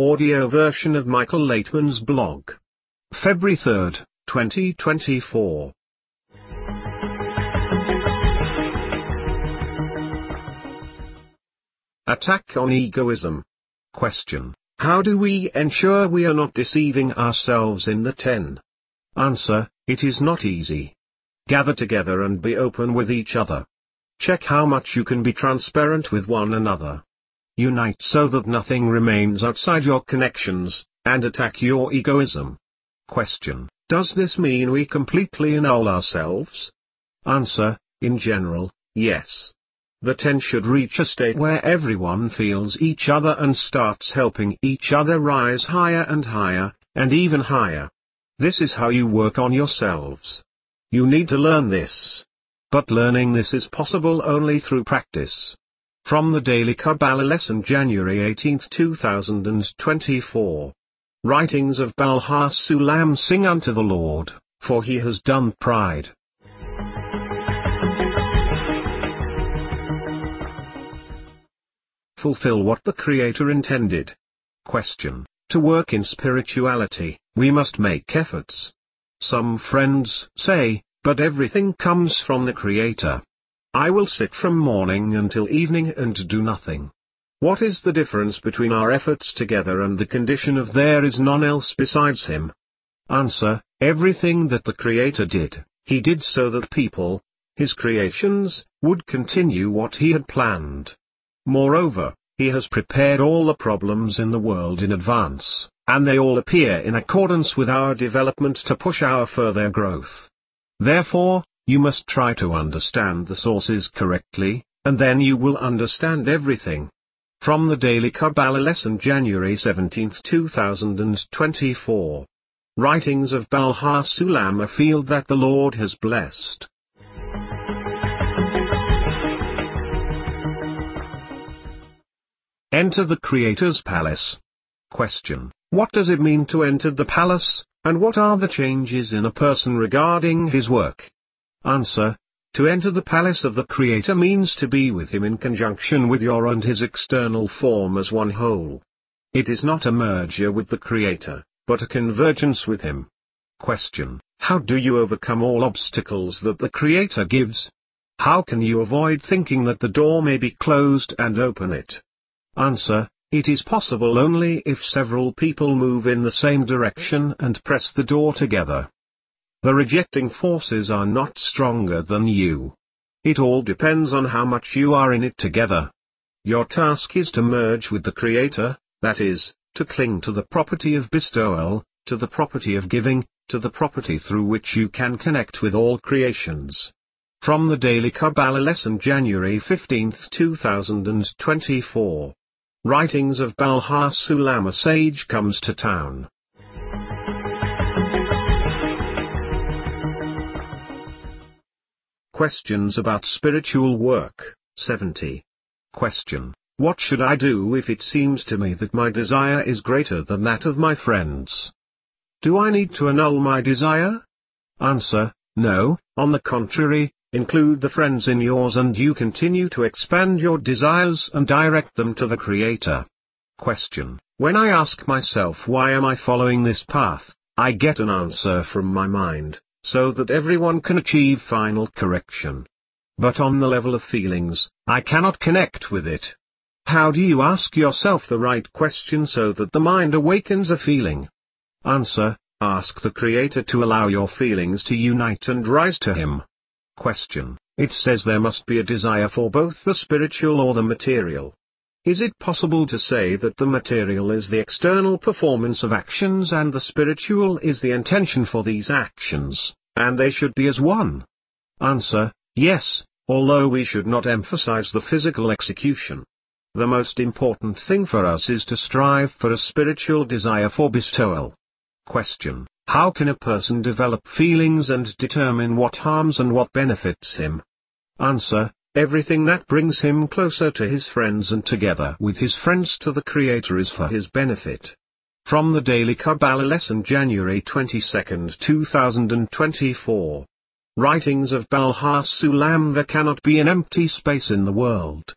audio version of Michael Laitman's blog. February 3, 2024. Attack on egoism. Question. How do we ensure we are not deceiving ourselves in the 10? Answer, it is not easy. Gather together and be open with each other. Check how much you can be transparent with one another. Unite so that nothing remains outside your connections, and attack your egoism. Question. Does this mean we completely annul ourselves? Answer, in general, yes. The ten should reach a state where everyone feels each other and starts helping each other rise higher and higher, and even higher. This is how you work on yourselves. You need to learn this. But learning this is possible only through practice. From the Daily Kabbalah Lesson January 18, 2024. Writings of Baal HaSulam Sing unto the Lord, for he has done pride. Fulfill what the Creator intended. Question. To work in spirituality, we must make efforts. Some friends say, but everything comes from the Creator. I will sit from morning until evening and do nothing. What is the difference between our efforts together and the condition of there is none else besides Him? Answer, everything that the Creator did, He did so that people, His creations, would continue what He had planned. Moreover, He has prepared all the problems in the world in advance, and they all appear in accordance with our development to push our further growth. Therefore, you must try to understand the sources correctly, and then you will understand everything. From the Daily Kabbalah Lesson January 17, 2024. Writings of Baal HaSulam a field that the Lord has blessed. Enter the Creator's Palace. Question. What does it mean to enter the palace, and what are the changes in a person regarding his work? Answer. To enter the palace of the Creator means to be with Him in conjunction with your and His external form as one whole. It is not a merger with the Creator, but a convergence with Him. Question. How do you overcome all obstacles that the Creator gives? How can you avoid thinking that the door may be closed and open it? Answer. It is possible only if several people move in the same direction and press the door together. The rejecting forces are not stronger than you. It all depends on how much you are in it together. Your task is to merge with the Creator, that is, to cling to the property of bestowal, to the property of giving, to the property through which you can connect with all creations. From the Daily Kabbalah Lesson January 15, 2024. Writings of Baal HaSulam a sage comes to town. Questions about spiritual work, 70. Question. What should I do if it seems to me that my desire is greater than that of my friends? Do I need to annul my desire? Answer, no, on the contrary, include the friends in yours and you continue to expand your desires and direct them to the Creator. Question. When I ask myself why am I following this path, I get an answer from my mind so that everyone can achieve final correction. But on the level of feelings, I cannot connect with it. How do you ask yourself the right question so that the mind awakens a feeling? Answer, ask the Creator to allow your feelings to unite and rise to Him. Question, it says there must be a desire for both the spiritual or the material. Is it possible to say that the material is the external performance of actions and the spiritual is the intention for these actions? And they should be as one? Answer, yes, although we should not emphasize the physical execution. The most important thing for us is to strive for a spiritual desire for bestowal. Question. How can a person develop feelings and determine what harms and what benefits him? Answer. Everything that brings him closer to his friends and together with his friends to the Creator is for his benefit. From the Daily Kabbalah Lesson January 22, 2024. Writings of Baal HaSulam There cannot be an empty space in the world.